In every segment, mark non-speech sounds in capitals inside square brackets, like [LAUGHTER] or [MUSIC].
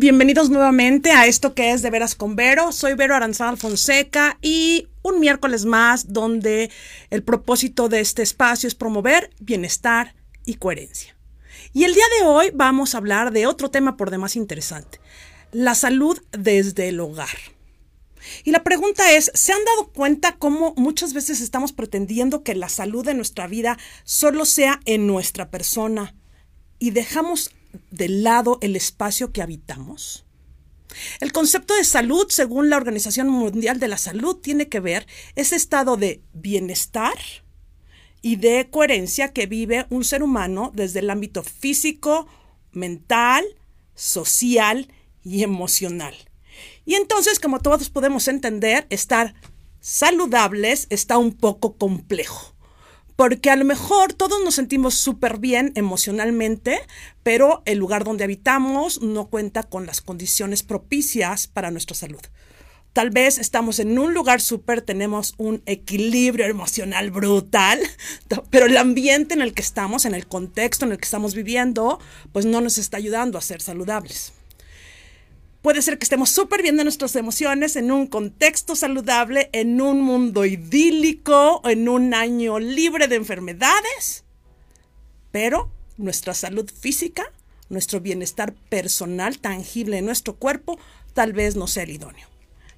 Bienvenidos nuevamente a esto que es De Veras con Vero. Soy Vero Aranzada Fonseca y un miércoles más donde el propósito de este espacio es promover bienestar y coherencia. Y el día de hoy vamos a hablar de otro tema por demás interesante, la salud desde el hogar. Y la pregunta es, ¿se han dado cuenta cómo muchas veces estamos pretendiendo que la salud de nuestra vida solo sea en nuestra persona y dejamos de lado el espacio que habitamos? El concepto de salud, según la Organización Mundial de la Salud, tiene que ver ese estado de bienestar y de coherencia que vive un ser humano desde el ámbito físico, mental, social y emocional. Y entonces, como todos podemos entender, estar saludables está un poco complejo. Porque a lo mejor todos nos sentimos súper bien emocionalmente, pero el lugar donde habitamos no cuenta con las condiciones propicias para nuestra salud. Tal vez estamos en un lugar súper, tenemos un equilibrio emocional brutal, [LAUGHS] pero el ambiente en el que estamos, en el contexto en el que estamos viviendo, pues no nos está ayudando a ser saludables. Puede ser que estemos súper bien nuestras emociones en un contexto saludable, en un mundo idílico, en un año libre de enfermedades, pero nuestra salud física, nuestro bienestar personal tangible en nuestro cuerpo, tal vez no sea el idóneo.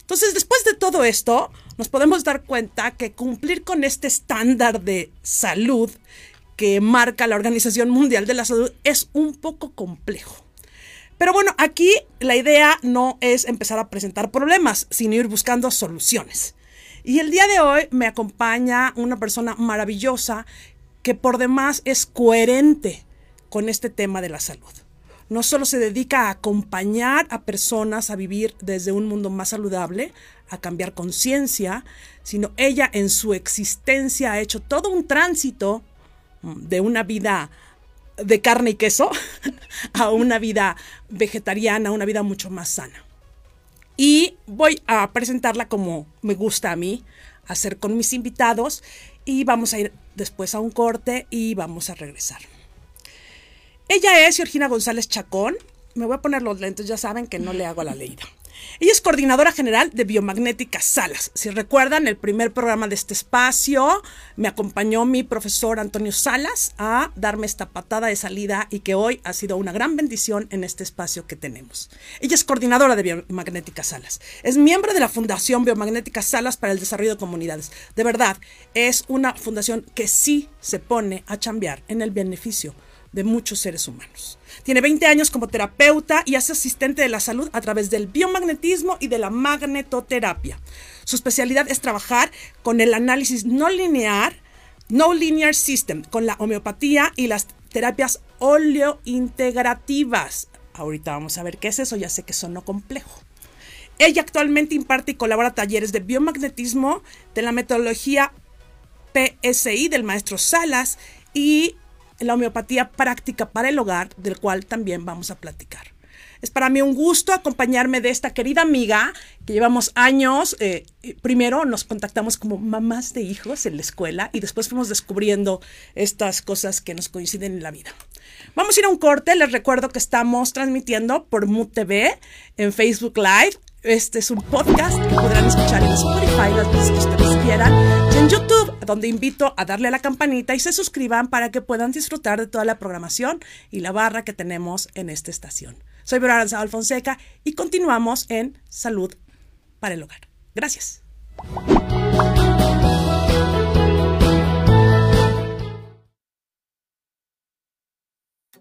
Entonces, después de todo esto, nos podemos dar cuenta que cumplir con este estándar de salud que marca la Organización Mundial de la Salud es un poco complejo. Pero bueno, aquí la idea no es empezar a presentar problemas, sino ir buscando soluciones. Y el día de hoy me acompaña una persona maravillosa que por demás es coherente con este tema de la salud. No solo se dedica a acompañar a personas a vivir desde un mundo más saludable, a cambiar conciencia, sino ella en su existencia ha hecho todo un tránsito de una vida de carne y queso [LAUGHS] a una vida vegetariana, una vida mucho más sana. Y voy a presentarla como me gusta a mí hacer con mis invitados y vamos a ir después a un corte y vamos a regresar. Ella es Georgina González Chacón. Me voy a poner los lentes, ya saben que no le hago a la leída. Ella es coordinadora general de Biomagnética Salas. Si recuerdan, el primer programa de este espacio me acompañó mi profesor Antonio Salas a darme esta patada de salida y que hoy ha sido una gran bendición en este espacio que tenemos. Ella es coordinadora de Biomagnética Salas. Es miembro de la Fundación Biomagnética Salas para el Desarrollo de Comunidades. De verdad, es una fundación que sí se pone a chambear en el beneficio de muchos seres humanos. Tiene 20 años como terapeuta y hace asistente de la salud a través del biomagnetismo y de la magnetoterapia. Su especialidad es trabajar con el análisis no lineal, no linear system, con la homeopatía y las terapias oleointegrativas. Ahorita vamos a ver qué es eso, ya sé que sonó complejo. Ella actualmente imparte y colabora talleres de biomagnetismo de la metodología PSI del maestro Salas y la homeopatía práctica para el hogar, del cual también vamos a platicar. Es para mí un gusto acompañarme de esta querida amiga que llevamos años. Eh, primero nos contactamos como mamás de hijos en la escuela y después fuimos descubriendo estas cosas que nos coinciden en la vida. Vamos a ir a un corte. Les recuerdo que estamos transmitiendo por Mood TV en Facebook Live. Este es un podcast que podrán escuchar en Spotify las veces que ustedes quieran YouTube, donde invito a darle a la campanita y se suscriban para que puedan disfrutar de toda la programación y la barra que tenemos en esta estación. Soy Verónica Alfonseca y continuamos en Salud para el Hogar. Gracias.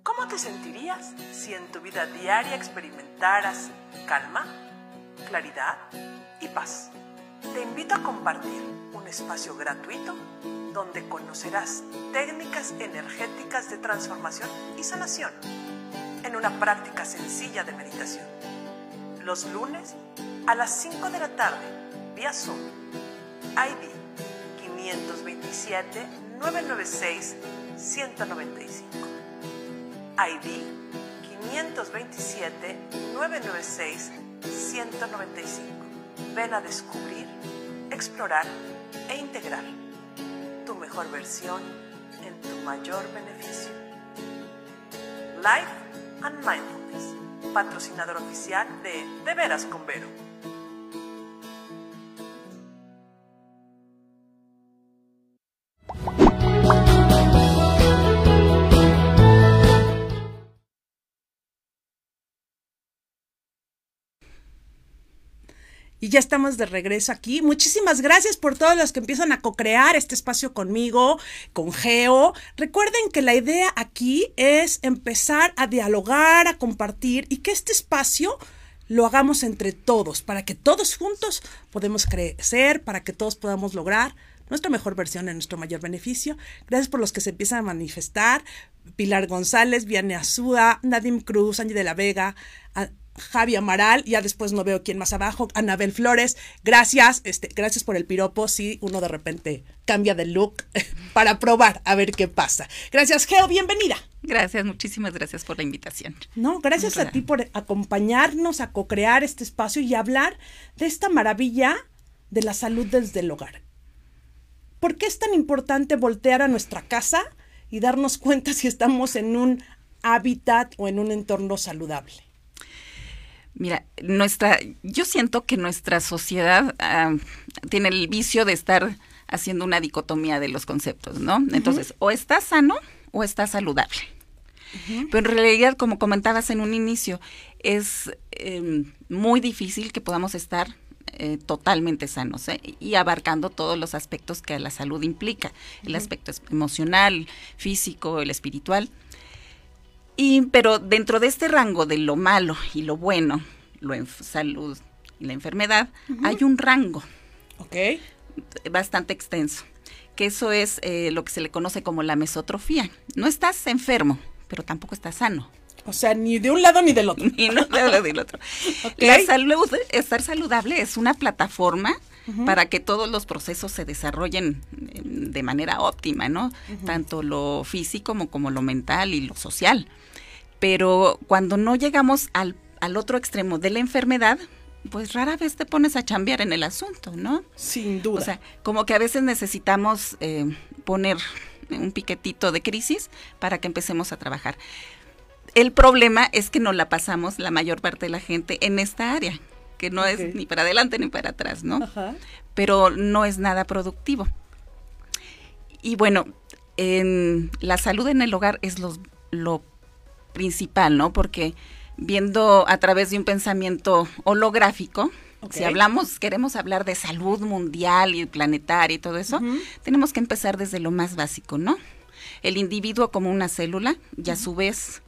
¿Cómo te sentirías si en tu vida diaria experimentaras calma? claridad y paz. Te invito a compartir un espacio gratuito donde conocerás técnicas energéticas de transformación y sanación en una práctica sencilla de meditación. Los lunes a las 5 de la tarde vía Zoom. ID 527 996 195. ID 527 996 195. Ven a descubrir, explorar e integrar tu mejor versión en tu mayor beneficio. Life and Mindfulness patrocinador oficial de De Veras con Vero. Y ya estamos de regreso aquí. Muchísimas gracias por todos los que empiezan a co-crear este espacio conmigo, con Geo. Recuerden que la idea aquí es empezar a dialogar, a compartir y que este espacio lo hagamos entre todos, para que todos juntos podamos crecer, para que todos podamos lograr nuestra mejor versión en nuestro mayor beneficio. Gracias por los que se empiezan a manifestar. Pilar González, Viane Azuda, Nadim Cruz, Angie de la Vega, Javi Amaral, ya después no veo quién más abajo, Anabel Flores, gracias, este, gracias por el piropo, si uno de repente cambia de look [LAUGHS] para probar a ver qué pasa. Gracias, Geo, bienvenida. Gracias, muchísimas gracias por la invitación. No, gracias a ti por acompañarnos a co-crear este espacio y hablar de esta maravilla de la salud desde el hogar. ¿Por qué es tan importante voltear a nuestra casa y darnos cuenta si estamos en un hábitat o en un entorno saludable? Mira, nuestra, yo siento que nuestra sociedad ah, tiene el vicio de estar haciendo una dicotomía de los conceptos, ¿no? Entonces, o está sano o está saludable. Pero en realidad, como comentabas en un inicio, es em, muy difícil que podamos estar eh, totalmente sanos ¿eh? y abarcando todos los aspectos que la salud implica, el aspecto emocional, físico, el espiritual. Y, pero dentro de este rango de lo malo y lo bueno, lo en salud y la enfermedad, hay un rango. Ok. Bastante extenso. Que eso es eh, lo que se le conoce como la mesotrofía. No estás enfermo, pero tampoco estás sano. O sea, ni de un lado ni del otro. [LAUGHS] ni de un lado ni del otro. La salud, estar saludable es una plataforma para que todos los procesos se desarrollen de manera óptima, ¿no? Tanto lo físico como, como lo mental y lo social pero cuando no llegamos al, al otro extremo de la enfermedad, pues rara vez te pones a chambear en el asunto, ¿no? Sin duda. O sea, como que a veces necesitamos eh, poner un piquetito de crisis para que empecemos a trabajar. El problema es que no la pasamos la mayor parte de la gente en esta área, que no es ni para adelante ni para atrás, ¿no? Ajá. Pero no es nada productivo. Y bueno, en la salud en el hogar es lo, lo principal, ¿no? Porque viendo a través de un pensamiento holográfico, si hablamos, queremos hablar de salud mundial y planetaria y todo eso, tenemos que empezar desde lo más básico, ¿no? El individuo como una célula y a su vez,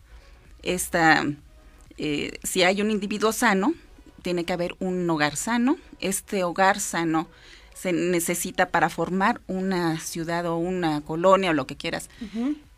esta, eh, si hay un individuo sano, tiene que haber un hogar sano. Este hogar sano se necesita para formar una ciudad o una colonia o lo que quieras,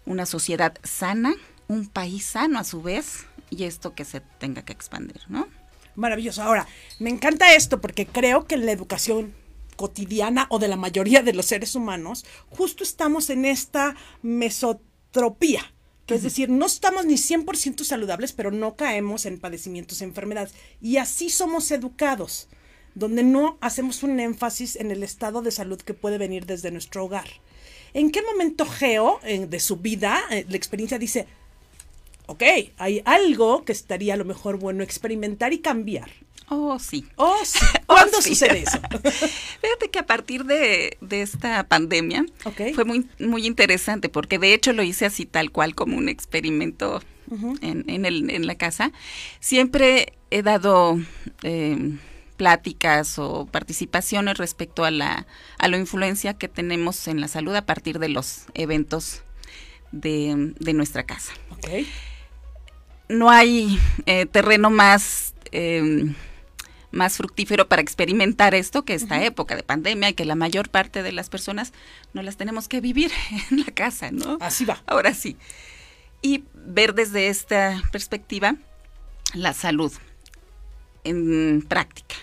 una sociedad sana un país sano a su vez y esto que se tenga que expandir, ¿no? Maravilloso. Ahora, me encanta esto porque creo que en la educación cotidiana o de la mayoría de los seres humanos, justo estamos en esta mesotropía, que es decir, no estamos ni 100% saludables, pero no caemos en padecimientos enfermedades. Y así somos educados, donde no hacemos un énfasis en el estado de salud que puede venir desde nuestro hogar. ¿En qué momento Geo, de su vida, eh, la experiencia dice, ok, hay algo que estaría a lo mejor bueno experimentar y cambiar. Oh, sí. Oh, [LAUGHS] sí. ¿Cuándo sucede eso? [LAUGHS] Fíjate que a partir de, esta pandemia fue muy, muy interesante porque de hecho lo hice así tal cual como un experimento en, el, en la casa. Siempre he dado eh, pláticas o participaciones respecto a la, a la influencia que tenemos en la salud a partir de los eventos de, de nuestra casa. Okay no hay eh, terreno más, em, más fructífero para experimentar esto que esta época de pandemia y que la mayor parte de las personas no las tenemos que vivir [LAUGHS] en la casa, ¿no? Así va. Ahora sí. Y ver desde esta perspectiva la salud en práctica.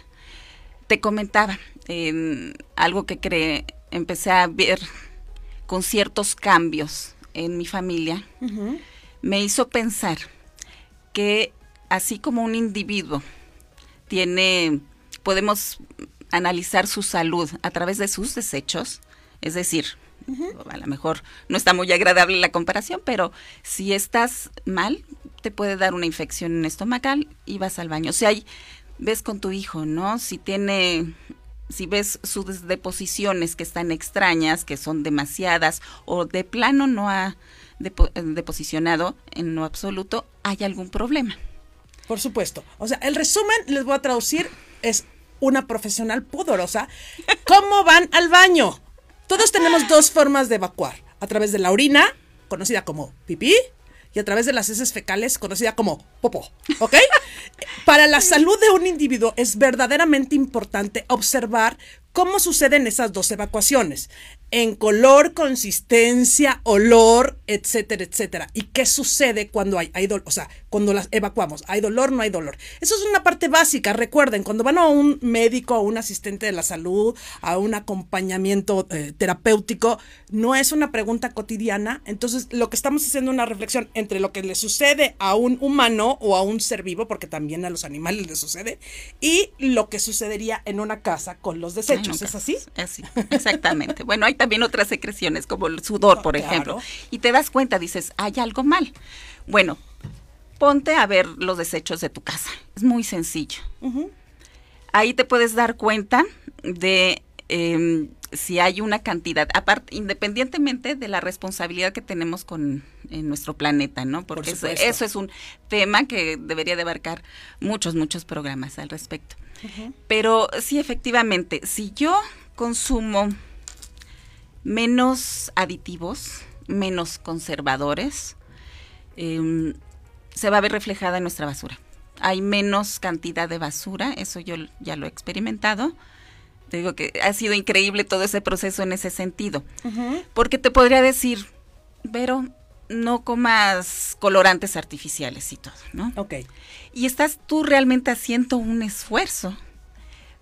Te comentaba en algo que cree, empecé a ver con ciertos cambios en mi familia, me hizo pensar que así como un individuo tiene, podemos analizar su salud a través de sus desechos, es decir, a lo mejor no está muy agradable la comparación, pero si estás mal, te puede dar una infección estomacal y vas al baño. O sea, hay, ves con tu hijo, ¿no? Si tiene si ves sus deposiciones que están extrañas, que son demasiadas, o de plano no ha deposicionado en lo absoluto, hay algún problema. Por supuesto. O sea, el resumen, les voy a traducir, es una profesional pudorosa. ¿Cómo van al baño? Todos tenemos dos formas de evacuar. A través de la orina, conocida como pipí, y a través de las heces fecales, conocida como popo, ¿ok? Para la salud de un individuo es verdaderamente importante observar cómo suceden esas dos evacuaciones en color, consistencia, olor, etcétera, etcétera. ¿Y qué sucede cuando hay, hay dolor? O sea, cuando las evacuamos, ¿hay dolor? No hay dolor. Eso es una parte básica. Recuerden, cuando van a un médico, a un asistente de la salud, a un acompañamiento eh, terapéutico, no es una pregunta cotidiana. Entonces, lo que estamos haciendo es una reflexión entre lo que le sucede a un humano o a un ser vivo, porque también a los animales les sucede, y lo que sucedería en una casa con los desechos. ¿Es así? Así, exactamente. bueno, hay también otras secreciones, como el sudor, por ejemplo. Y te das cuenta, dices, hay algo mal. Bueno, ponte a ver los desechos de tu casa. Es muy sencillo. Ahí te puedes dar cuenta de em, si hay una cantidad, aparte, independientemente de la responsabilidad que tenemos con en nuestro planeta, ¿no? Porque eso, es un tema que debería de abarcar muchos, muchos programas al respecto. Pero sí, efectivamente, si yo consumo menos aditivos, menos conservadores, em, se va a ver reflejada en nuestra basura. Hay menos cantidad de basura, eso yo ya lo he experimentado. Te digo que ha sido increíble todo ese proceso en ese sentido. Porque te podría decir, pero no comas colorantes artificiales y todo, ¿no? Ok. Y estás tú realmente haciendo un esfuerzo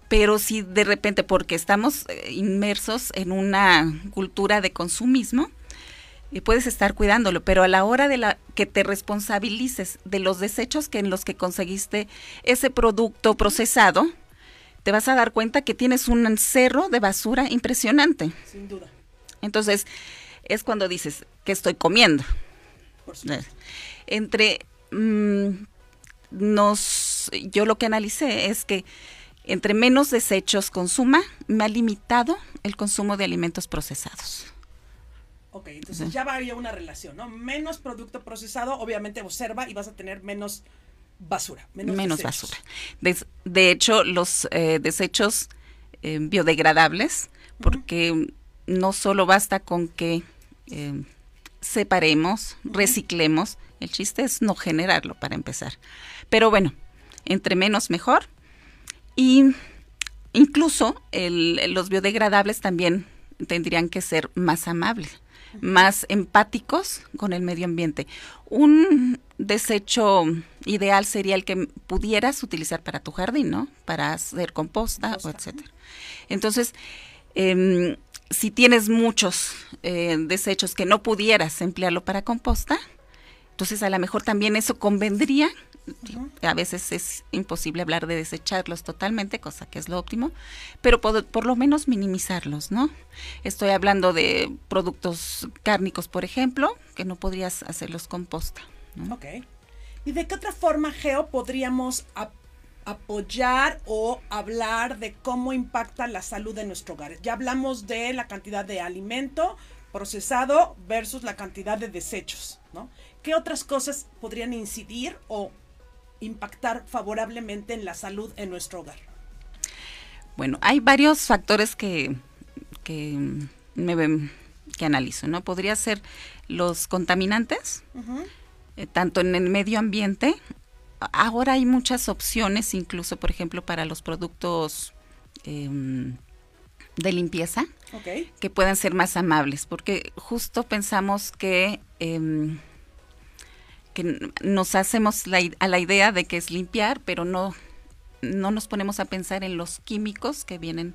pero si de repente, porque estamos eh, inmersos en una cultura de consumismo, y puedes estar cuidándolo, pero a la hora de la que te responsabilices de los desechos que en los que conseguiste ese producto procesado, te vas a dar cuenta que tienes un cerro de basura impresionante. Sin duda. Entonces, es cuando dices, ¿qué estoy comiendo? Por supuesto. Entre mm, nos, yo lo que analicé es que entre menos desechos consuma, me ha limitado el consumo de alimentos procesados. Ok, entonces ya va a haber una relación, ¿no? Menos producto procesado, obviamente observa y vas a tener menos basura. Menos, basura. De, hecho, los eh, desechos eh, biodegradables, porque no solo basta con que eh, separemos, reciclemos, el chiste es no generarlo para empezar. Pero bueno, entre menos mejor y incluso los biodegradables también tendrían que ser más amables, más empáticos con el medio ambiente. Un desecho ideal sería el que pudieras utilizar para tu jardín, ¿no? Para hacer composta, o etcétera. Entonces, em, si tienes muchos eh, desechos que no pudieras emplearlo para composta, entonces a lo mejor también eso convendría a veces es imposible hablar de desecharlos totalmente, cosa que es lo óptimo, pero por, lo menos minimizarlos, ¿no? Estoy hablando de productos cárnicos, por ejemplo, que no podrías hacerlos composta. Ok. ¿Y de qué otra forma, Geo, podríamos apoyar o hablar de cómo impacta la salud de nuestro hogar? Ya hablamos de la cantidad de alimento procesado versus la cantidad de desechos, ¿no? ¿Qué otras cosas podrían incidir o impactar favorablemente en la salud en nuestro hogar? Bueno, hay varios factores que, que me que analizo, ¿no? Podría ser los contaminantes, eh, tanto en el medio ambiente. Ahora hay muchas opciones, incluso, por ejemplo, para los productos em, de limpieza, que puedan ser más amables, porque justo pensamos que em, que nos hacemos a la idea de que es limpiar, pero no, no nos ponemos a pensar en los químicos que vienen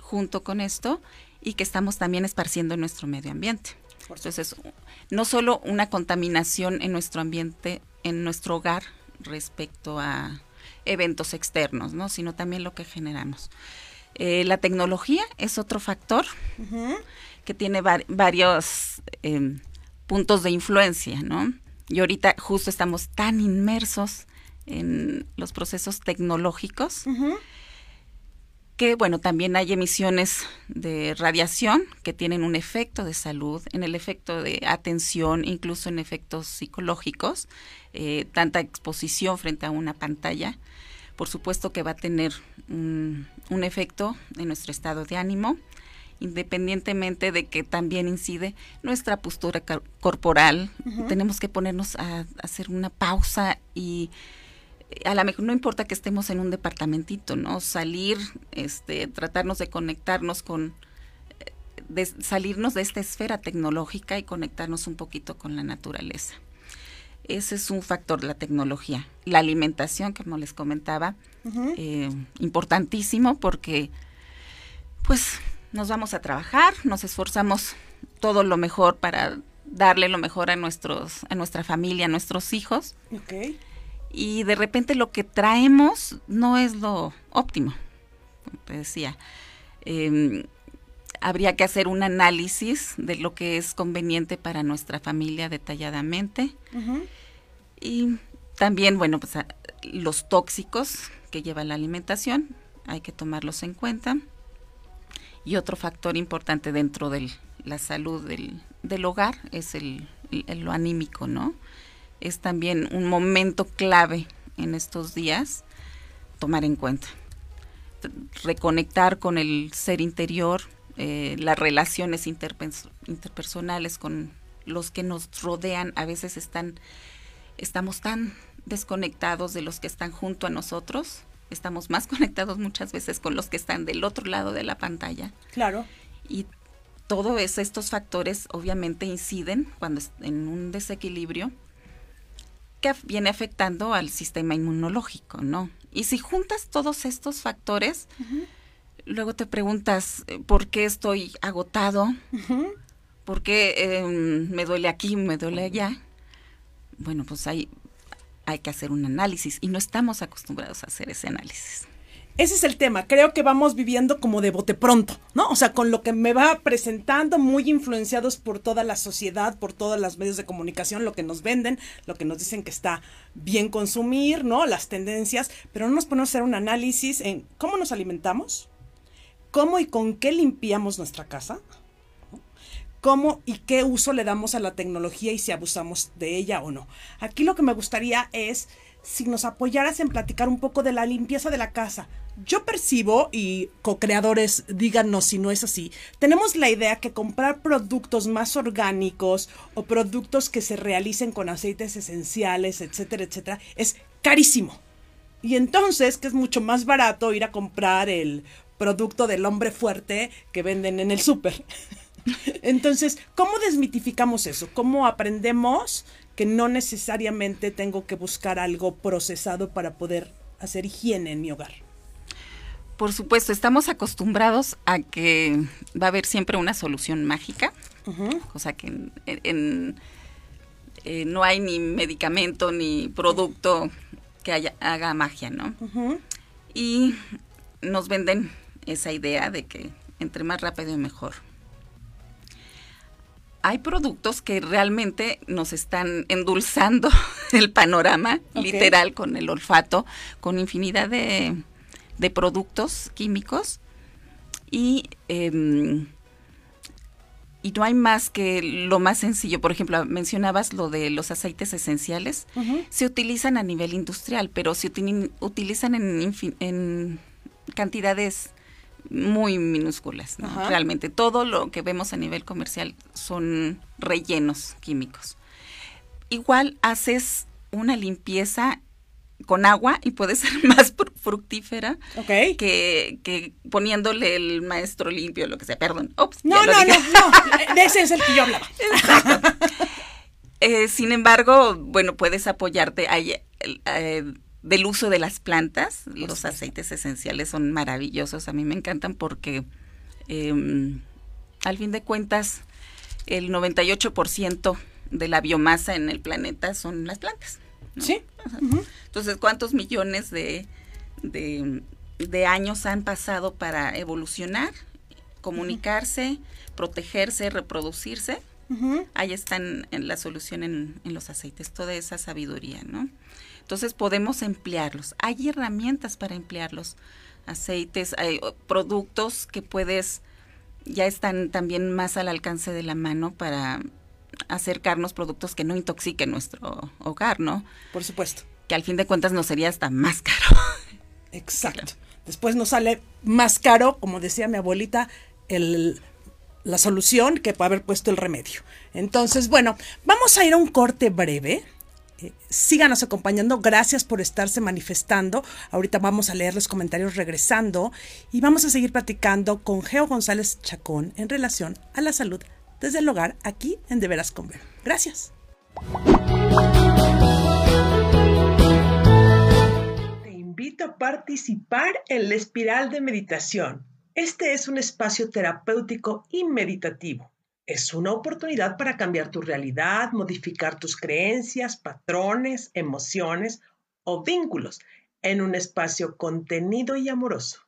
junto con esto y que estamos también esparciendo en nuestro medio ambiente. Entonces, no solo una contaminación en nuestro ambiente, en nuestro hogar respecto a eventos externos, ¿no? sino también lo que generamos. Eh, la tecnología es otro factor que tiene varios em, puntos de influencia, ¿no? Y ahorita justo estamos tan inmersos en los procesos tecnológicos que, bueno, también hay emisiones de radiación que tienen un efecto de salud, en el efecto de atención, incluso en efectos psicológicos, eh, tanta exposición frente a una pantalla, por supuesto que va a tener un, efecto en nuestro estado de ánimo, independientemente de que también incide nuestra postura corporal. Tenemos que ponernos a, a, hacer una pausa y a lo mejor no importa que estemos en un departamentito, ¿no? Salir, este, tratarnos de conectarnos con, eh, de salirnos de esta esfera tecnológica y conectarnos un poquito con la naturaleza. Ese es un factor de la tecnología. La alimentación, como les comentaba, eh, importantísimo porque, pues, nos vamos a trabajar, nos esforzamos todo lo mejor para darle lo mejor a nuestros, a nuestra familia, a nuestros hijos. Okay y de repente lo que traemos no es lo óptimo, como te decía. Em, habría que hacer un análisis de lo que es conveniente para nuestra familia detalladamente. Y también, bueno, pues los tóxicos que lleva la alimentación, hay que tomarlos en cuenta. Y otro factor importante dentro de la salud del, del hogar es el, lo anímico, ¿no? Es también un momento clave en estos días tomar en cuenta. Reconectar con el ser interior, eh, las relaciones interpersonales con los que nos rodean, a veces están, estamos tan desconectados de los que están junto a nosotros, estamos más [LAUGHS] conectados muchas veces con los que están del otro lado de la pantalla. Claro. Y todos estos factores obviamente inciden cuando en un desequilibrio que viene afectando al sistema inmunológico, ¿no? Y si juntas todos estos factores, luego te preguntas, eh, ¿por qué estoy agotado? ¿Por qué em, me duele aquí, me duele allá? Bueno, pues hay, hay que hacer un análisis y no estamos acostumbrados a hacer ese análisis ese es el tema. Creo que vamos viviendo como de bote pronto, ¿no? O sea, con lo que me va presentando, muy influenciados por toda la sociedad, por todos los medios de comunicación, lo que nos venden, lo que nos dicen que está bien consumir, ¿no? Las tendencias, pero no nos ponemos a hacer un análisis en cómo nos alimentamos, cómo y con qué limpiamos nuestra casa, cómo y qué uso le damos a la tecnología y si abusamos de ella o no. Aquí lo que me gustaría es si nos apoyaras en platicar un poco de la limpieza de la casa. Yo percibo, y co-creadores, díganos si no es así, tenemos la idea que comprar productos más orgánicos o productos que se realicen con aceites esenciales, etcétera, etcétera, es carísimo. Y entonces, que es mucho más barato ir a comprar el producto del hombre fuerte que venden en el súper. [LAUGHS] Entonces, ¿cómo desmitificamos eso? ¿Cómo aprendemos que no necesariamente tengo que buscar algo procesado para poder hacer higiene en mi hogar. Por supuesto, estamos acostumbrados a que va a haber siempre una solución mágica, o sea que en, eh, no hay ni medicamento ni producto que haga magia, ¿no? Y nos venden esa idea de que entre más rápido y mejor hay productos que realmente nos están endulzando [LAUGHS] el panorama, literal, con el olfato, con infinidad de, productos químicos. Y, em, y no hay más que lo más sencillo. Por ejemplo, mencionabas lo de los aceites esenciales. Se utilizan a nivel industrial, pero se utilizan en, en cantidades muy minúsculas, realmente. Todo lo que vemos a nivel comercial son rellenos químicos. Igual haces una limpieza con agua y puede [LAUGHS] ser más fructífera que, que, poniéndole el maestro limpio, lo que sea. Perdón. no, no, no, no, de ese es el que yo hablaba. [LAUGHS] Eh, sin embargo, bueno, puedes apoyarte. ahí eh, del uso de las plantas. Los aceites esenciales son maravillosos, a mí me encantan porque em, al fin de cuentas el 98% de la biomasa en el planeta son las plantas. Sí. Entonces, ¿cuántos millones de, de, años han pasado para evolucionar, comunicarse, protegerse, reproducirse? Ahí está en, la solución en, en, los aceites, toda esa sabiduría, ¿no? Entonces podemos emplearlos. Hay herramientas para emplearlos. Aceites, hay productos que puedes, ya están también más al alcance de la mano para acercarnos productos que no intoxiquen nuestro hogar, ¿no? Por supuesto. Que al fin de cuentas nos sería hasta más caro. [LAUGHS] Exacto. Después nos sale más caro, como decía mi abuelita, el, la solución que puede haber puesto el remedio. Entonces, bueno, vamos a ir a un corte breve eh, síganos acompañando. Gracias por estarse manifestando. Ahorita vamos a leer los comentarios regresando y vamos a seguir platicando con Geo González Chacón en relación a la salud desde el hogar aquí en De Veras con Gracias. Te invito a participar en la espiral de meditación. Este es un espacio terapéutico y meditativo es una oportunidad para cambiar tu realidad, modificar tus creencias, patrones, emociones o vínculos en un espacio contenido y amoroso.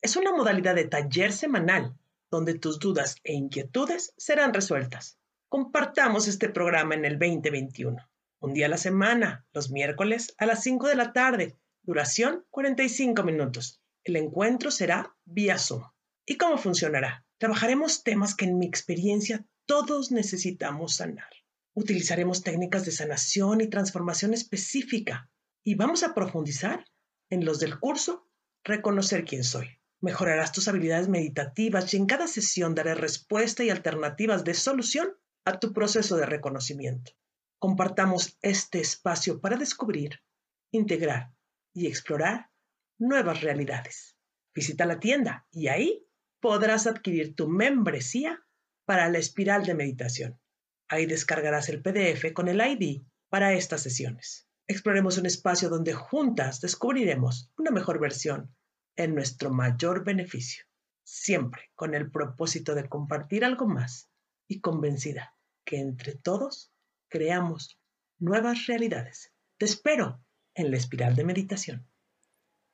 Es una modalidad de taller semanal donde tus dudas e inquietudes serán resueltas. Compartamos este programa en el 2021. Un día a la semana, los miércoles a las 5 de la tarde. Duración 45 minutos. El encuentro será vía Zoom. ¿Y cómo funcionará? Trabajaremos temas que en mi experiencia todos necesitamos sanar. Utilizaremos técnicas de sanación y transformación específica y vamos a profundizar en los del curso Reconocer quién soy. Mejorarás tus habilidades meditativas y en cada sesión daré respuesta y alternativas de solución a tu proceso de reconocimiento. Compartamos este espacio para descubrir, integrar y explorar nuevas realidades. Visita la tienda y ahí podrás adquirir tu membresía para la espiral de meditación. Ahí descargarás el PDF con el ID para estas sesiones. Exploremos un espacio donde juntas descubriremos una mejor versión en nuestro mayor beneficio, siempre con el propósito de compartir algo más y convencida que entre todos creamos nuevas realidades. Te espero en la espiral de meditación.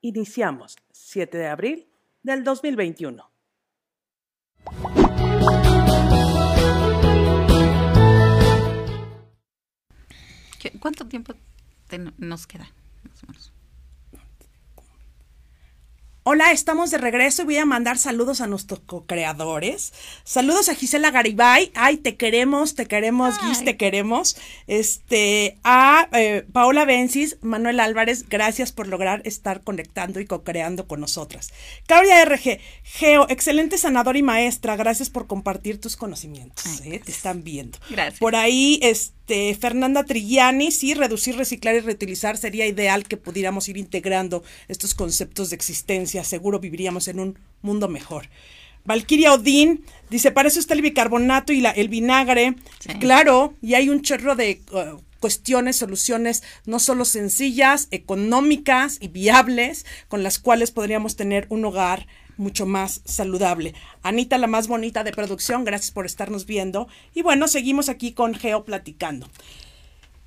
Iniciamos 7 de abril del 2021. ¿Cuánto tiempo nos queda? Hola, estamos de regreso y voy a mandar saludos a nuestros co-creadores. Saludos a Gisela Garibay. Ay, te queremos, te queremos, Gis, te queremos. Este, a eh, Paola Bencis, Manuel Álvarez, gracias por lograr estar conectando y co-creando con nosotras. Cabria RG, Geo, excelente sanador y maestra, gracias por compartir tus conocimientos. ¿eh? Te están viendo. Gracias. Por ahí, este Fernanda Trigiani, sí, reducir, reciclar y reutilizar sería ideal que pudiéramos ir integrando estos conceptos de existencia. Seguro viviríamos en un mundo mejor. Valkyria Odín dice, para eso está el bicarbonato y la, el vinagre. Claro, y hay un chorro de uh, cuestiones, soluciones no solo sencillas, económicas y viables, con las cuales podríamos tener un hogar mucho más saludable. Anita, la más bonita de producción, gracias por estarnos viendo. Y bueno, seguimos aquí con Geo platicando.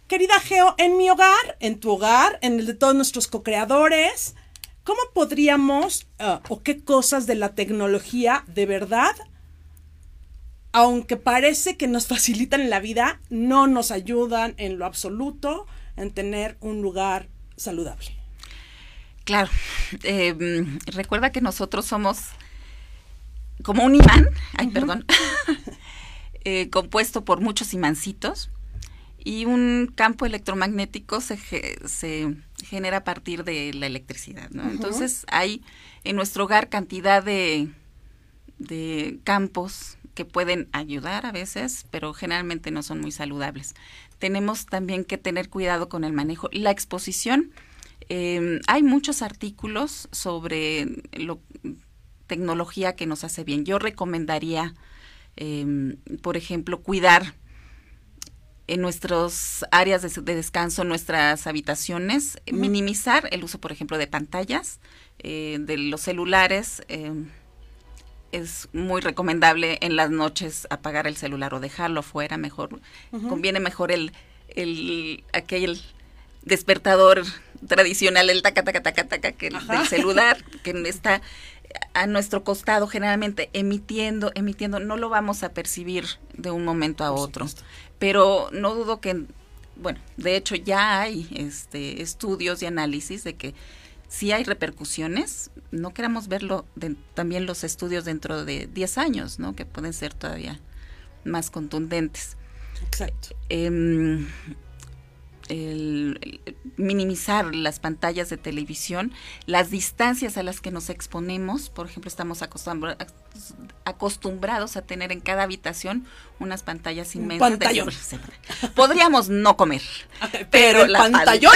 Querida Geo, en mi hogar, en tu hogar, en el de todos nuestros co-creadores, ¿cómo podríamos uh, o qué cosas de la tecnología de verdad, aunque parece que nos [LAUGHS] facilitan la vida, no nos ayudan en lo absoluto en tener un lugar saludable? Claro, em, recuerda que nosotros somos como un imán, ay, perdón, [LAUGHS] eh, compuesto por muchos imancitos y un campo electromagnético se, se genera a partir de la electricidad, ¿no? Entonces hay en nuestro hogar cantidad de, de campos que pueden ayudar a veces, pero generalmente no son muy saludables. Tenemos también que tener cuidado con el manejo. La exposición Em, hay muchos artículos sobre lo, tecnología que nos hace bien. Yo recomendaría, em, por ejemplo, cuidar en nuestras áreas de, descanso, nuestras habitaciones, minimizar el uso, por ejemplo, de pantallas, eh, de los celulares. Em, es muy recomendable en las noches apagar el celular o dejarlo fuera, mejor, conviene mejor el, el aquel despertador tradicional, el taca, taca, taca, taca, que el celular, [LAUGHS] que está a nuestro costado generalmente emitiendo, emitiendo, no lo vamos a percibir de un momento a otro. Pero no dudo que, bueno, de hecho ya hay este, estudios y análisis de que si hay repercusiones, no queramos verlo también los estudios dentro de 10 años, ¿no? Que pueden ser todavía más contundentes. Exacto. Em, el, minimizar las pantallas de televisión, las distancias a las que nos exponemos, por ejemplo, estamos acostumbrados a tener en cada habitación unas pantallas inmensas. Podríamos no comer, [LAUGHS] pero, la pantalla,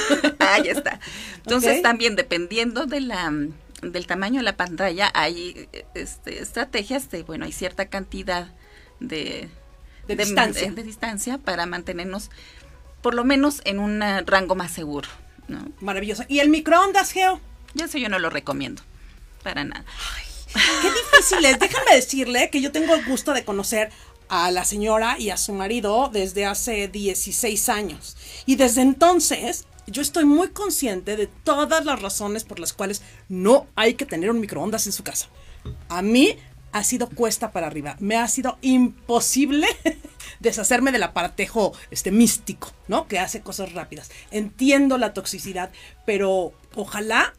[LAUGHS] ahí está. Entonces también dependiendo de la del tamaño de la pantalla hay este, estrategias de, bueno, hay cierta cantidad de, de, distancia. de distancia para mantenernos por lo menos en un eh, rango más seguro. ¿no? Maravilloso. ¿Y el microondas, Geo? Ya eso yo no lo recomiendo, para nada. qué difícil es. Déjame decirle que yo tengo el gusto de conocer a la señora y a su marido desde hace 16 años. Y desde entonces yo estoy muy consciente de todas las razones por las cuales no hay que tener un microondas en su casa. A mí ha sido cuesta para arriba. Me ha sido imposible [LAUGHS] deshacerme del aparatejo este, místico, ¿no? Que hace cosas rápidas. Entiendo la toxicidad, pero ojalá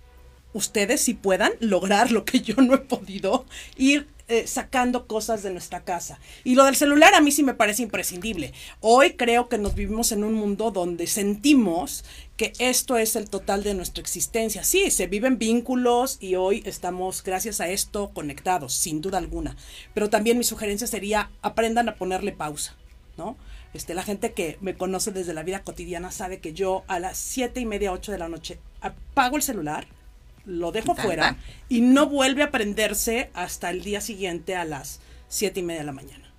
ustedes sí puedan lograr lo que yo no he podido, ir eh, sacando cosas de nuestra casa. Y lo del celular a mí sí me parece imprescindible. Hoy creo que nos vivimos en un mundo donde sentimos que esto es el total de nuestra existencia. Sí, se viven vínculos y hoy estamos, gracias a esto, conectados, sin duda alguna. Pero también mi sugerencia sería aprendan a ponerle pausa, ¿no? Este, la gente que me conoce desde la vida cotidiana sabe que yo a las siete y media, ocho de la noche apago el celular lo dejo fuera y no vuelve a prenderse hasta el día siguiente a las siete y media de la mañana.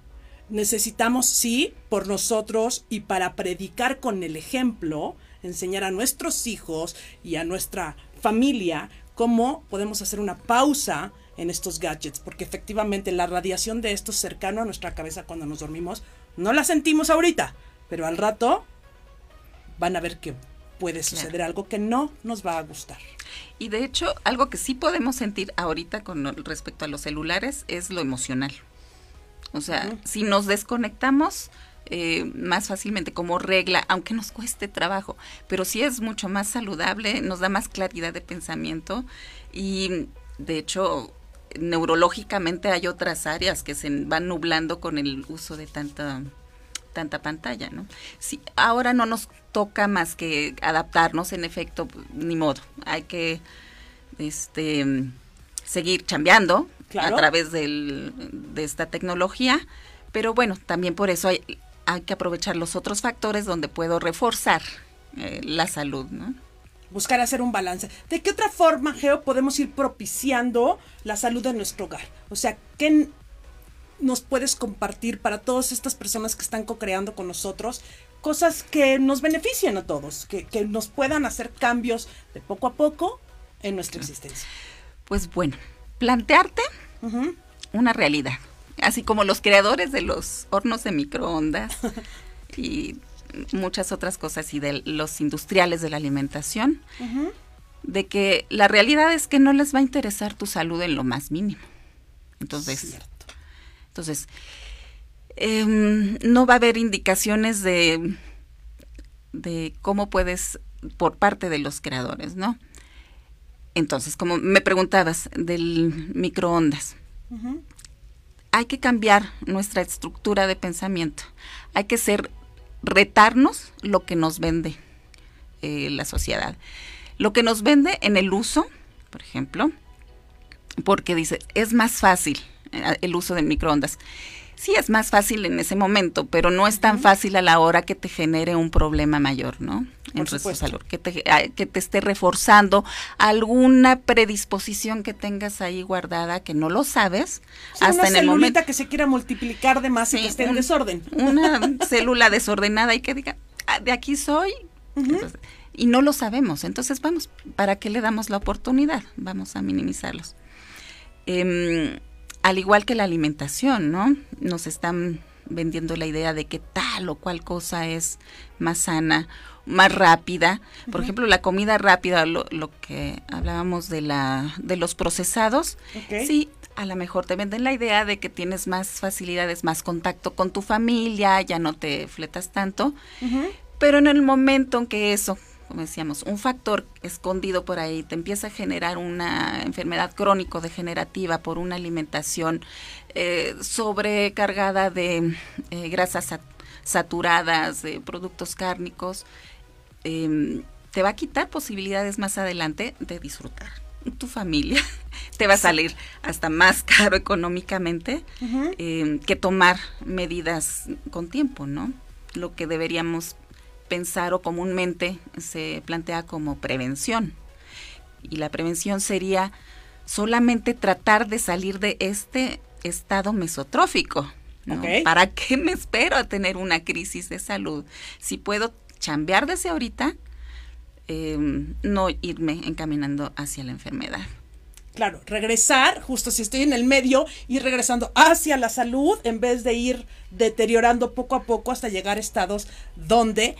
Necesitamos, sí, por nosotros y para predicar con el ejemplo, enseñar a nuestros hijos y a nuestra familia cómo podemos hacer una pausa en estos gadgets, porque efectivamente la radiación de esto cercano a nuestra cabeza cuando nos dormimos no la sentimos ahorita, pero al rato van a ver que puede suceder algo que no nos va a gustar. Y de hecho, algo que sí podemos sentir ahorita con respecto a los celulares es lo emocional. O sea, si nos desconectamos eh, más fácilmente como regla, aunque nos cueste trabajo, pero sí es mucho más saludable, nos da más claridad de pensamiento y de hecho neurológicamente hay otras áreas que se van nublando con el uso de tanta tanta pantalla, ¿no? Sí, ahora no nos toca más que adaptarnos, en efecto, ni modo. Hay que este seguir chambeando a través del, de esta tecnología, pero bueno, también por eso hay, hay que aprovechar los otros factores donde puedo reforzar eh, la salud, ¿no? Buscar hacer un balance. ¿De qué otra forma, Geo, podemos ir propiciando la salud de nuestro hogar? O sea, ¿qué, nos puedes compartir para todas estas personas que están co-creando con nosotros cosas que nos beneficien a todos, que, nos puedan hacer cambios de poco a poco en nuestra existencia? Pues bueno, plantearte una realidad, así como los creadores de los hornos de microondas [LAUGHS] y muchas otras cosas y de los industriales de la alimentación, de que la realidad es que no les va a interesar tu salud en lo más mínimo. Entonces, entonces, em, no va a haber indicaciones de, de cómo puedes, por parte de los creadores, ¿no? Entonces, como me preguntabas del microondas, hay que cambiar nuestra estructura de pensamiento. Hay que ser, retarnos lo que nos vende eh, la sociedad. Lo que nos vende en el uso, por ejemplo, porque dice, es más fácil eh, el uso de microondas. Sí es más fácil en ese momento, pero no es tan fácil a la hora que te genere un problema mayor, ¿no? En tu salud, que te, que te esté reforzando alguna predisposición que tengas ahí guardada que no lo sabes hasta en el momento que se quiera multiplicar de más y que esté en desorden. Una [LAUGHS] célula desordenada y que diga, ah, de aquí soy. y no lo sabemos. Entonces, vamos, ¿para qué le damos la oportunidad? Vamos a minimizarlos. Eh, al igual que la alimentación, ¿no? Nos están vendiendo la idea de que tal o cual cosa es más sana, más rápida. Por ejemplo, la comida rápida, lo, que hablábamos de, la, de los procesados, sí, a lo mejor te venden la idea de que tienes más facilidades, más contacto con tu familia, ya no te fletas tanto, pero en el momento en que eso como decíamos, un factor escondido por ahí te empieza a generar una enfermedad crónico-degenerativa por una alimentación eh, sobrecargada de eh, grasas saturadas, de productos cárnicos, em, te va a quitar posibilidades más adelante de disfrutar tu familia. [LAUGHS] te va a salir hasta más caro económicamente em, que tomar medidas con tiempo, ¿no? Lo que deberíamos pensar o comúnmente se plantea como prevención. Y la prevención sería solamente tratar de salir de este estado mesotrófico. ¿Para qué me espero a tener una crisis de salud? Si puedo chambear desde ahorita, em, no irme encaminando hacia la enfermedad. Claro, regresar, justo si estoy en el medio, ir regresando hacia la salud en vez de ir deteriorando poco a poco hasta llegar a estados donde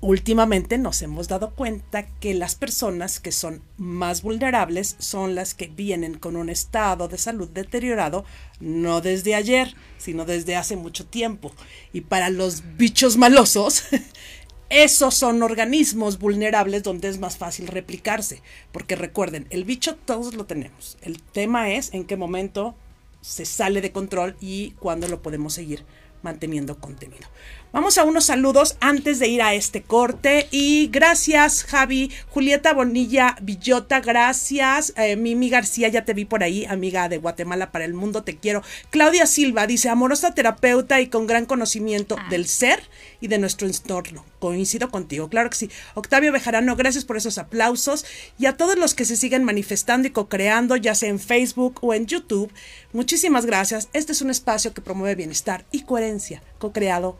últimamente nos hemos dado cuenta que las personas que son más vulnerables son las que vienen con un estado de salud deteriorado, no desde ayer, sino desde hace mucho tiempo. Y para los bichos malosos, [LAUGHS] esos son organismos vulnerables donde es más fácil replicarse. Porque recuerden, el bicho todos lo tenemos. El tema es en qué momento se sale de control y cuándo lo podemos seguir manteniendo contenido. Vamos a unos saludos antes de ir a este corte. Y gracias, Javi. Julieta Bonilla Villota, gracias. Eh, Mimi García, ya te vi por ahí, amiga de Guatemala para el mundo, te quiero. Claudia Silva dice, amorosa terapeuta y con gran conocimiento ah. del ser y de nuestro entorno. Coincido contigo, claro que sí. Octavio Bejarano, gracias por esos aplausos. Y a todos los que se siguen manifestando y co-creando, ya sea en Facebook o en YouTube, muchísimas gracias. Este es un espacio que promueve bienestar y coherencia, co-creado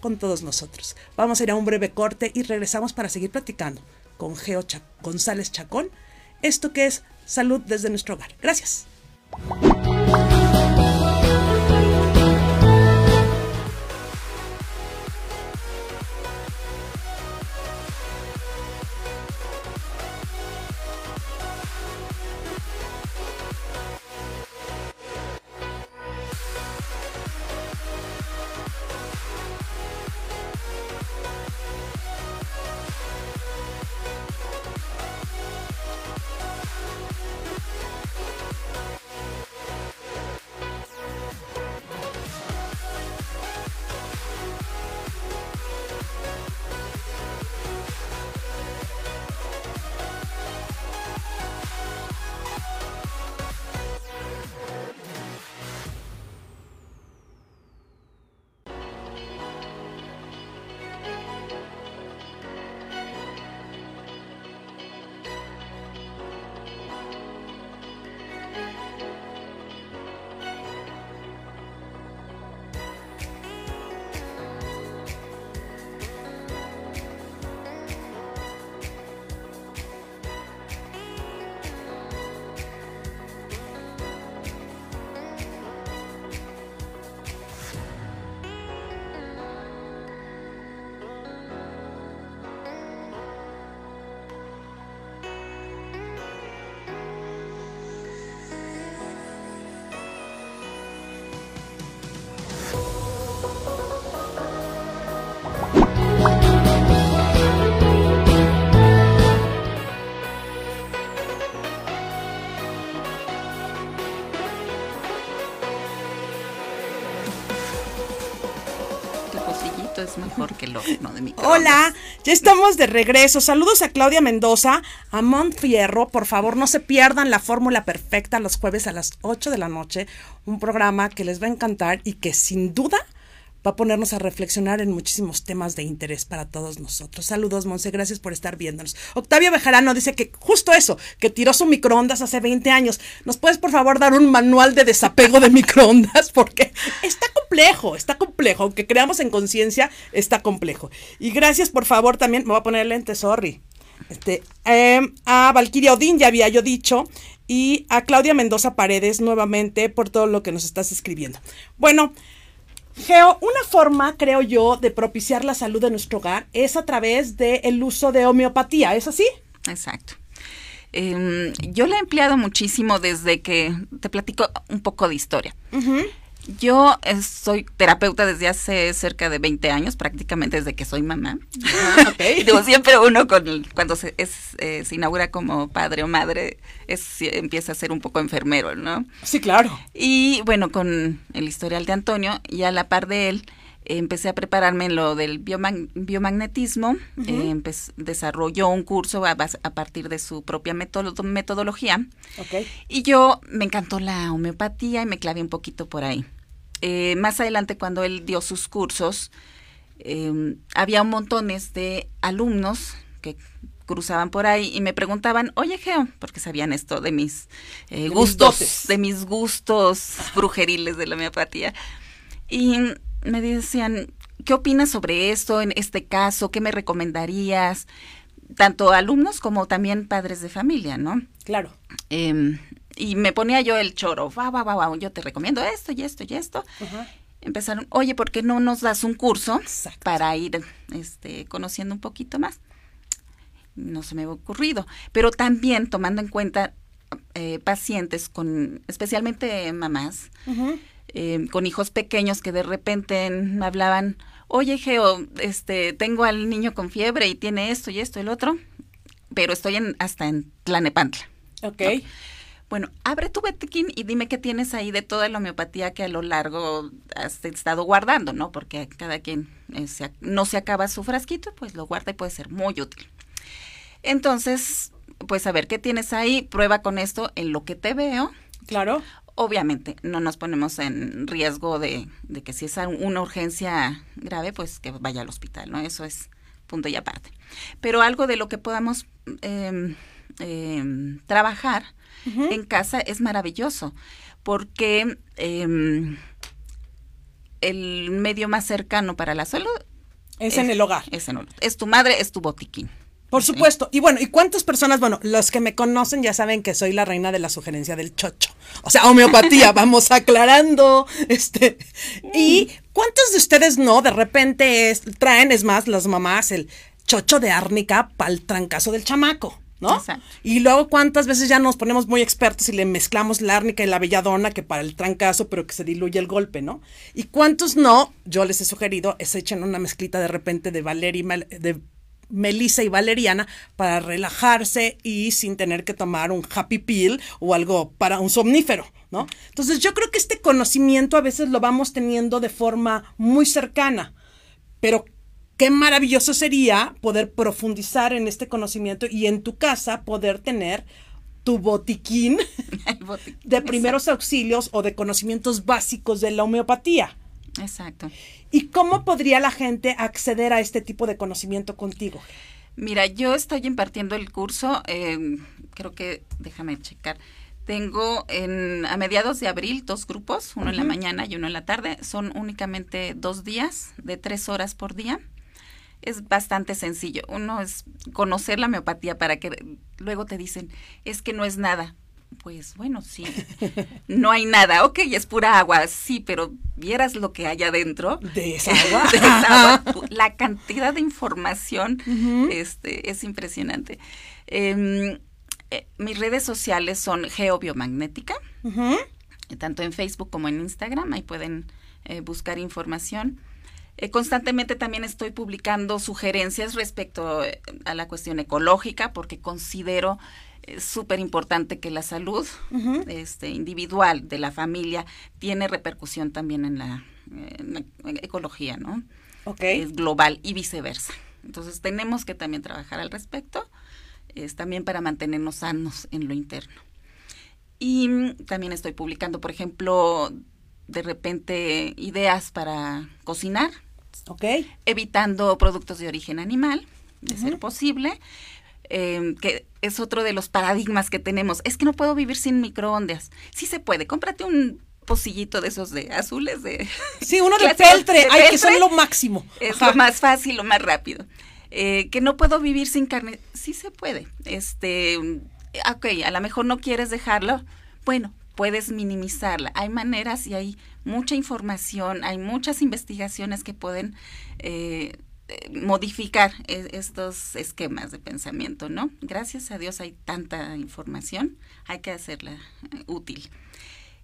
con todos nosotros. Vamos a ir a un breve corte y regresamos para seguir platicando con Geo González Chacón, esto que es salud desde nuestro hogar. Gracias. Mejor que el de Hola, ya estamos de regreso. Saludos a Claudia Mendoza, a Montfierro. Por favor, no se pierdan la fórmula perfecta los jueves a las 8 de la noche. Un programa que les va a encantar y que sin duda va a ponernos a reflexionar en muchísimos temas de interés para todos nosotros. Saludos, Monse, gracias por estar viéndonos. Octavio Bejarano dice que justo eso, que tiró su microondas hace 20 años. ¿Nos puedes, por favor, dar un manual de desapego de [LAUGHS] microondas? Porque está complejo, está complejo. Aunque creamos en conciencia, está complejo. Y gracias, por favor, también, me voy a poner lente, sorry. Este, em, a Valkyria Odín, ya había yo dicho, y a Claudia Mendoza Paredes nuevamente por todo lo que nos estás escribiendo. Bueno, Geo, una forma, creo yo, de propiciar la salud de nuestro hogar es a través del uso de homeopatía, ¿es así? Exacto. Em, yo la he empleado muchísimo desde que te platico un poco de historia. Yo eh, soy terapeuta desde hace cerca de 20 años, prácticamente desde que soy mamá. y [LAUGHS] digo, siempre uno con, cuando se, es, eh, se inaugura como padre o madre, es, empieza a ser un poco enfermero, ¿no? Sí, claro. Y bueno, con el historial de Antonio y a la par de él, empecé a prepararme en lo del biomagnetismo, eh, desarrolló un curso a, a, partir de su propia metodología. Y yo me encantó la homeopatía y me clavé un poquito por ahí. Eh, más adelante, cuando él dio sus cursos, eh, había un montones de alumnos que cruzaban por ahí y me preguntaban, oye Geo, porque sabían esto de mis eh, gustos, de mis gustos brujeriles de la homeopatía. Y me decían, ¿qué opinas sobre esto en este caso? ¿Qué me recomendarías? Tanto alumnos como también padres de familia, ¿no? Claro. Eh, y me ponía yo el choro, va, va, va, va, yo te recomiendo esto y esto y esto. Empezaron, oye, ¿por qué no nos das un curso para ir este, conociendo un poquito más? No se me ha ocurrido. Pero también tomando en cuenta eh, pacientes con, especialmente mamás, eh, con hijos pequeños que de repente me hablaban, oye, Geo, este, tengo al niño con fiebre y tiene esto y esto y el otro, pero estoy en, hasta en Tlanepantla. Ok. Bueno, abre tu botiquín y dime qué tienes ahí de toda la homeopatía que a lo largo has estado guardando, ¿no? Porque cada quien eh, no se acaba su frasquito, pues lo guarda y puede ser muy útil. Entonces, pues a ver qué tienes ahí, prueba con esto en lo que te veo. Claro. Obviamente, no nos ponemos en riesgo de, que si es una urgencia grave, pues que vaya al hospital, ¿no? Eso es punto y aparte. Pero algo de lo que podamos em, em, trabajar en casa es maravilloso, porque em, el medio más cercano para la salud es, en el hogar. Es, en, es tu madre, es tu botiquín. Por supuesto. Y bueno, ¿y cuántas personas? Bueno, los que me conocen ya saben que soy la reina de la sugerencia del chocho. O sea, homeopatía, [LAUGHS] vamos aclarando. Este. ¿Y cuántos de ustedes no de repente traen, es más, las mamás, el chocho de árnica para el trancazo del chamaco? ¿No? Y luego cuántas veces ya nos ponemos muy expertos y le mezclamos la árnica y la belladona que para el trancazo, pero que se diluye el golpe, ¿no? Y cuántos no, yo les he sugerido, es echen una mezclita de repente de Valeria de Melissa y Valeriana para relajarse y sin tener que tomar un happy pill o algo para un somnífero, ¿no? Entonces yo creo que este conocimiento a veces lo vamos teniendo de forma muy cercana, pero qué maravilloso sería poder profundizar en este conocimiento y en tu casa poder tener tu botiquín, [LAUGHS] de primeros auxilios o de conocimientos básicos de la homeopatía. Exacto. ¿Y cómo podría la gente acceder a este tipo de conocimiento contigo? Mira, yo estoy impartiendo el curso, eh, creo que, déjame checar, tengo en, a mediados de abril dos grupos, uno en la mañana y uno en la tarde. Son únicamente dos días de tres horas por día es bastante sencillo. Uno es conocer la homeopatía para que luego te dicen, es que no es nada. Pues bueno, sí, [LAUGHS] no hay nada. Ok, es pura agua, sí, pero vieras lo que hay adentro. De esa agua. [LAUGHS] [LAUGHS] La cantidad de información este, es impresionante. Em, eh, mis redes sociales son Geobiomagnética, tanto en Facebook como en Instagram, ahí pueden eh, buscar información. Eh, constantemente también estoy publicando sugerencias respecto eh, a la cuestión ecológica porque considero eh, súper importante que la salud este, individual de la familia tiene repercusión también en la, ecología, ¿no? Es global y viceversa. Entonces tenemos que también trabajar al respecto, es también para mantenernos sanos en lo interno. Y también estoy publicando, por ejemplo, de repente ideas para cocinar, Ok. Evitando productos de origen animal, de ser posible. Em, que es otro de los paradigmas que tenemos. Es que no puedo vivir sin microondas. Sí se puede. Cómprate un pocillito de esos de azules de sí uno [LAUGHS] de peltre, ay que son lo máximo es lo más fácil lo más rápido eh, que no puedo vivir sin carne sí se puede este ok a lo mejor no quieres dejarlo bueno puedes minimizarla. Hay maneras y hay mucha información, hay muchas investigaciones que pueden eh, eh, modificar e, estos esquemas de pensamiento, ¿no? Gracias a Dios hay tanta información, hay que hacerla eh, útil.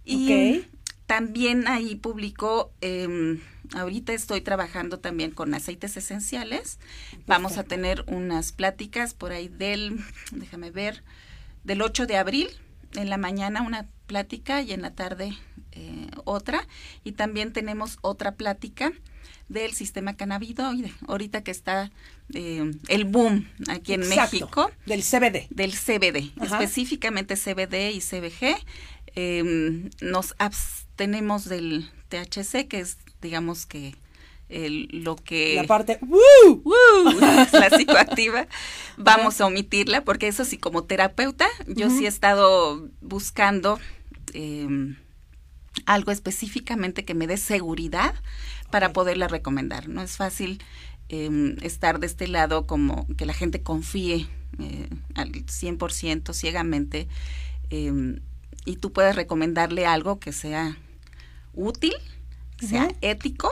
Y también ahí publicó, em, ahorita estoy trabajando también con aceites esenciales. Vamos a tener unas pláticas por ahí del, déjame ver, del 8 de abril, en la mañana una plática y en la tarde eh, otra. Y también tenemos otra plática del sistema cannabinoide, ahorita que está eh, el boom aquí en México. Del CBD. Del CBD, específicamente CBD y CBG. Em, nos abstenemos del THC, que es, digamos que, lo que... La parte... ¡Woo! [LAUGHS] [LAUGHS] la psicoactiva. Vamos a omitirla, porque eso sí, como terapeuta, yo sí he estado buscando... Eh, algo específicamente que me dé seguridad para poderla recomendar. No es fácil em, estar de este lado como que la gente confíe eh, al 100% ciegamente em, y tú puedes recomendarle algo que sea útil, que sea ético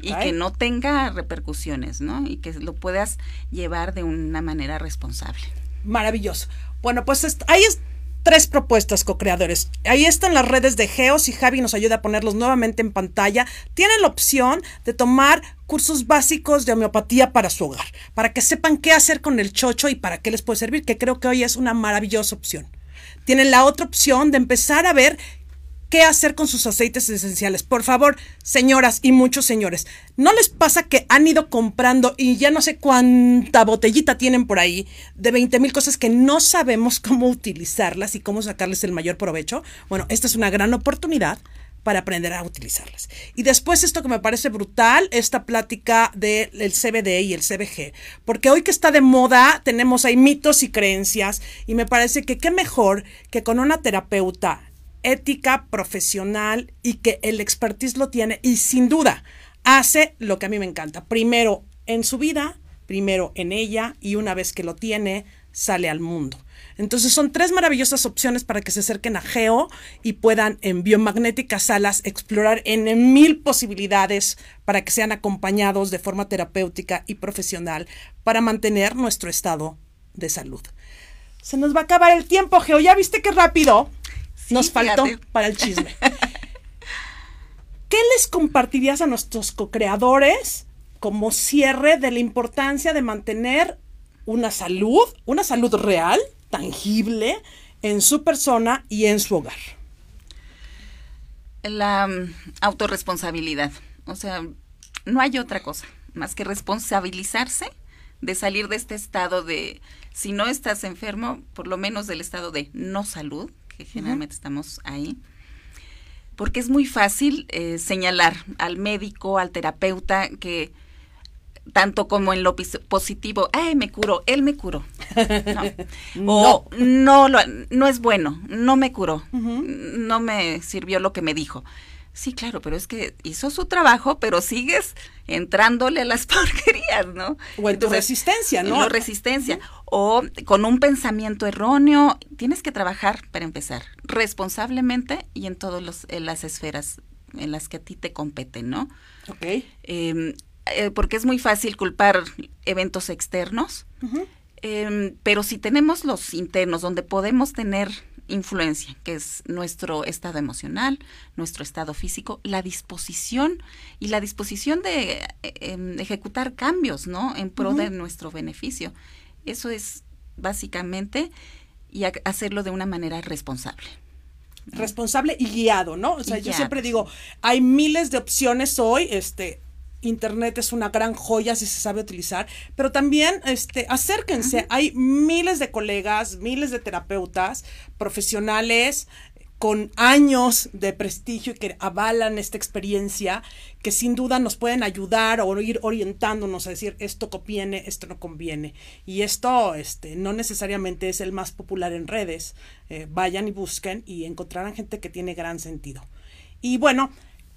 y que no tenga repercusiones, ¿no? Y que lo puedas llevar de una manera responsable. Maravilloso. Bueno, pues ahí es tres propuestas co-creadores. Ahí están las redes de Geos y Javi nos ayuda a ponerlos nuevamente en pantalla. Tienen la opción de tomar cursos básicos de homeopatía para su hogar, para que sepan qué hacer con el chocho y para qué les puede servir, que creo que hoy es una maravillosa opción. Tienen la otra opción de empezar a ver qué hacer con sus aceites esenciales. Por favor, señoras y muchos señores, ¿no les pasa que han ido comprando y ya no sé cuánta botellita tienen por ahí de 20 mil cosas que no sabemos cómo utilizarlas y cómo sacarles el mayor provecho? Bueno, esta es una gran oportunidad para aprender a utilizarlas. Y después esto que me parece brutal, esta plática del CBD y el CBG, porque hoy que está de moda tenemos ahí mitos y creencias y me parece que qué mejor que con una terapeuta ética profesional y que el expertise lo tiene y sin duda hace lo que a mí me encanta. Primero en su vida, primero en ella y una vez que lo tiene, sale al mundo. Entonces son tres maravillosas opciones para que se acerquen a Geo y puedan en biomagnéticas salas explorar en mil posibilidades para que sean acompañados de forma terapéutica y profesional para mantener nuestro estado de salud. Se nos va a acabar el tiempo, Geo. ¿Ya viste qué rápido? Nos faltó para el chisme. [LAUGHS] ¿Qué les compartirías a nuestros co-creadores como cierre de la importancia de mantener una salud, una salud real, tangible, en su persona y en su hogar? La mm, autorresponsabilidad. O sea, no hay otra cosa más que responsabilizarse de salir de este estado de, si no estás enfermo, por lo menos del estado de no salud, que generalmente estamos ahí, porque es muy fácil eh, señalar al médico, al terapeuta, que tanto como en lo positivo, ay, me curó, él me curó. [LAUGHS] O no, no es bueno, no me curó, no me sirvió lo que me dijo. Sí, claro, pero es que hizo su trabajo, pero sigues entrándole a las [LAUGHS] porquerías, ¿no? O en tu resistencia, ¿no? En resistencia. O con un pensamiento erróneo. Tienes que trabajar, para empezar, responsablemente y en todas las esferas en las que a ti te competen, ¿no? Ok. Em, eh, porque es muy fácil culpar eventos externos, em, pero si tenemos los internos, donde podemos tener influencia, que es nuestro estado emocional, nuestro estado físico, la disposición y la disposición de eh, em, ejecutar cambios, ¿no? En pro de nuestro beneficio. Eso es básicamente y hacerlo de una manera responsable responsable y guiado, ¿no? O sea, yo siempre digo, hay miles de opciones hoy, este, Internet es una gran joya si se sabe utilizar, pero también este, acérquense, hay miles de colegas, miles de terapeutas profesionales con años de prestigio y que avalan esta experiencia, que sin duda nos pueden ayudar o ir orientándonos a decir esto conviene, esto no conviene. Y esto este, no necesariamente es el más popular en redes. Eh, vayan y busquen y encontrarán gente que tiene gran sentido. Y bueno,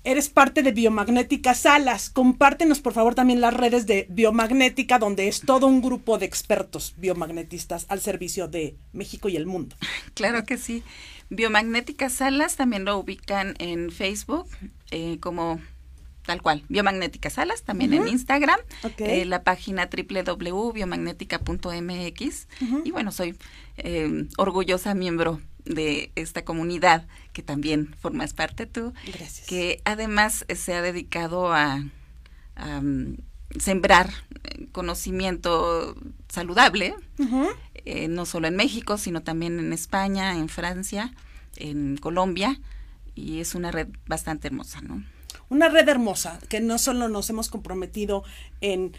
eres parte de Biomagnética Salas. Compártenos, por favor, también las redes de Biomagnética, donde es todo un grupo de expertos biomagnetistas al servicio de México y el mundo. Claro que sí. Biomagnética Salas también lo ubican en Facebook eh, como tal cual, Biomagnética Salas, también en Instagram, eh, la página www.biomagnética.mx y bueno, soy eh, orgullosa miembro de esta comunidad que también formas parte tú, que además se ha dedicado a, mm, sembrar eh, conocimiento saludable, eh, no solo en México, sino también en España, en Francia, en Colombia, y es una red bastante hermosa, ¿no? Una red hermosa, que no solo nos hemos comprometido en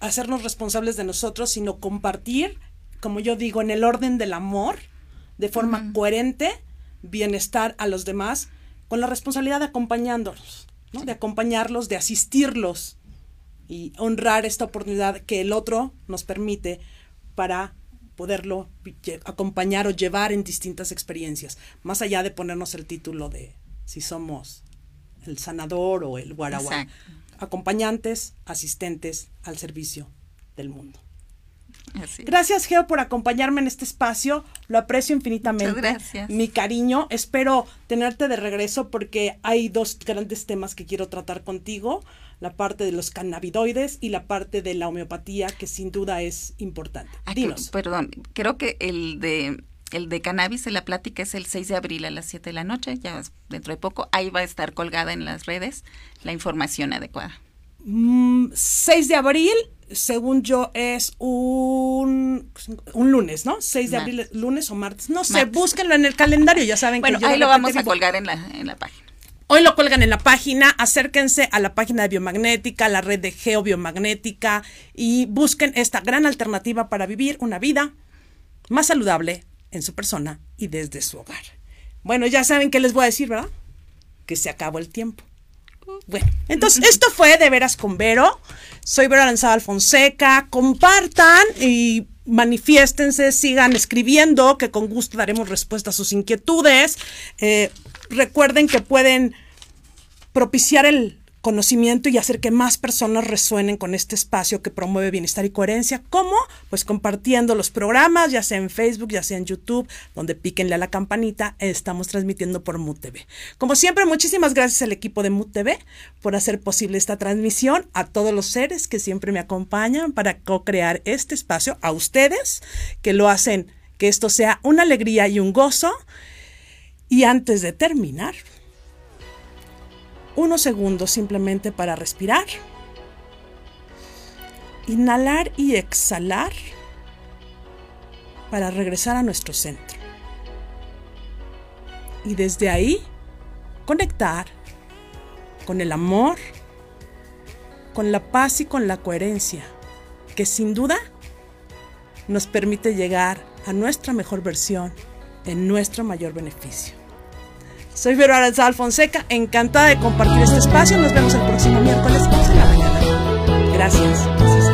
hacernos responsables de nosotros, sino compartir, como yo digo, en el orden del amor, de forma coherente bienestar a los demás con la responsabilidad de acompañándolos, ¿no? de acompañarlos, de asistirlos y honrar esta oportunidad que el otro nos permite para poderlo acompañar o llevar en distintas experiencias, más allá de ponernos el título de si somos el sanador o el guaraguá. Acompañantes, asistentes al servicio del mundo. Gracias, Geo, por acompañarme en este espacio. Lo aprecio infinitamente. gracias. Mi cariño. Espero tenerte de regreso porque hay dos grandes temas que quiero tratar contigo. La parte de los cannabinoides y la parte de la homeopatía, que sin duda es importante. Ah, Dinos. Perdón, creo que el de el de cannabis en la plática es el 6 de abril a las 7 de la noche, ya dentro de poco. Ahí va a estar colgada en las redes la información adecuada. 6 mm, de abril según yo, es un, un lunes, ¿no? 6 de abril, lunes o martes. No sé, búsquenlo en el calendario, ya saben bueno, que ahí lo vamos a colgar en la, en la página. Hoy lo cuelgan en la página, acérquense a la página de Biomagnética, la red de Geobiomagnética y busquen esta gran alternativa para vivir una vida más saludable en su persona y desde su hogar. Bueno, ya saben qué les voy a decir, ¿verdad? Que se acabó el tiempo. Bueno, entonces esto fue de veras con Vero. Soy Vero Aranzada Fonseca. Compartan y manifiéstense, sigan escribiendo, que con gusto daremos respuesta a sus inquietudes. Eh, recuerden que pueden propiciar el conocimiento y hacer que más personas resuenen con este espacio que promueve bienestar y coherencia. ¿Cómo? Pues compartiendo los programas, ya sea en Facebook, ya sea en YouTube, donde píquenle a la campanita, estamos transmitiendo por Mood TV. Como siempre, muchísimas gracias al equipo de Mood TV por hacer posible esta transmisión, a todos los seres que siempre me acompañan para co-crear este espacio, a ustedes que lo hacen que esto sea una alegría y un gozo. Y antes de terminar, unos segundos simplemente para respirar, inhalar y exhalar para regresar a nuestro centro. Y desde ahí conectar con el amor, con la paz y con la coherencia, que sin duda nos permite llegar a nuestra mejor versión en nuestro mayor beneficio. Soy Vero Aranzal Fonseca, encantada de compartir este espacio. Nos vemos el próximo miércoles 11 de la mañana. Gracias.